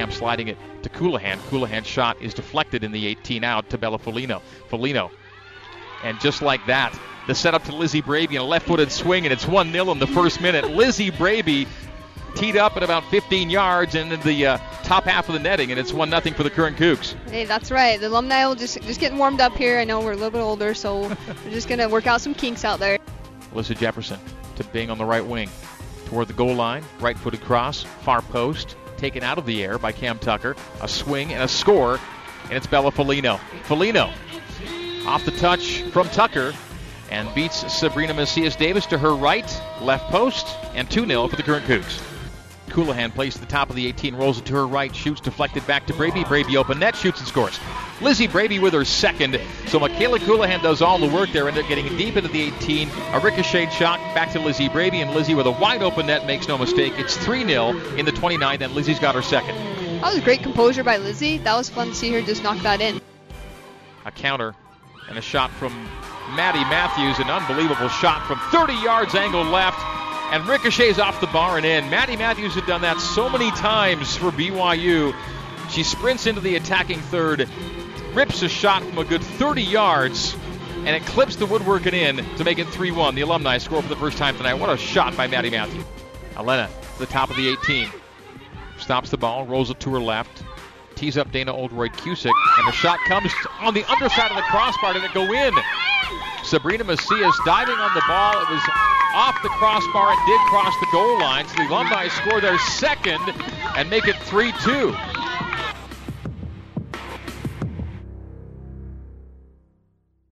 Camp sliding it to Colohan. Colohan's shot is deflected in the 18 out to Bella Folino. Folino. And just like that, the setup to Lizzie Braby and a left-footed swing, and it's 1-0 in the first minute. Lizzie Braby teed up at about 15 yards and in the uh, top half of the netting, and it's one nothing for the current Cougs. Hey, that's right. The alumni will just just getting warmed up here. I know we're a little bit older, so we're just gonna work out some kinks out there. Alyssa Jefferson to Bing on the right wing, toward the goal line, right-footed cross, far post, taken out of the air by Cam Tucker. A swing and a score, and it's Bella Folino. Folino off the touch from Tucker and beats Sabrina Macias Davis to her right, left post, and 2 0 for the current Cougs. Colohan plays the top of the 18, rolls it to her right, shoots deflected back to Braby. Braby open net, shoots and scores. Lizzie Braby with her second. So Michaela Colohan does all the work there, ended up getting deep into the 18. A ricocheted shot back to Lizzie Braby, and Lizzie with a wide open net makes no mistake. It's 3 0 in the 29th, and Lizzie's got her second. That was great composure by Lizzie. That was fun to see her just knock that in. A counter and a shot from Maddie Matthews, an unbelievable shot from 30 yards angle left and ricochets off the bar and in. Maddie Matthews had done that so many times for BYU. She sprints into the attacking third, rips a shot from a good 30 yards, and it clips the woodwork and in to make it 3 1. The alumni score for the first time tonight. What a shot by Maddie Matthews. Elena the top of the 18. Stops the ball, rolls it to her left, tees up Dana Oldroyd Cusick, and the shot comes on the underside of the crossbar. Did it go in? Sabrina Macias diving on the ball. It was off the crossbar. It did cross the goal line. So the alumni score their second and make it 3 2.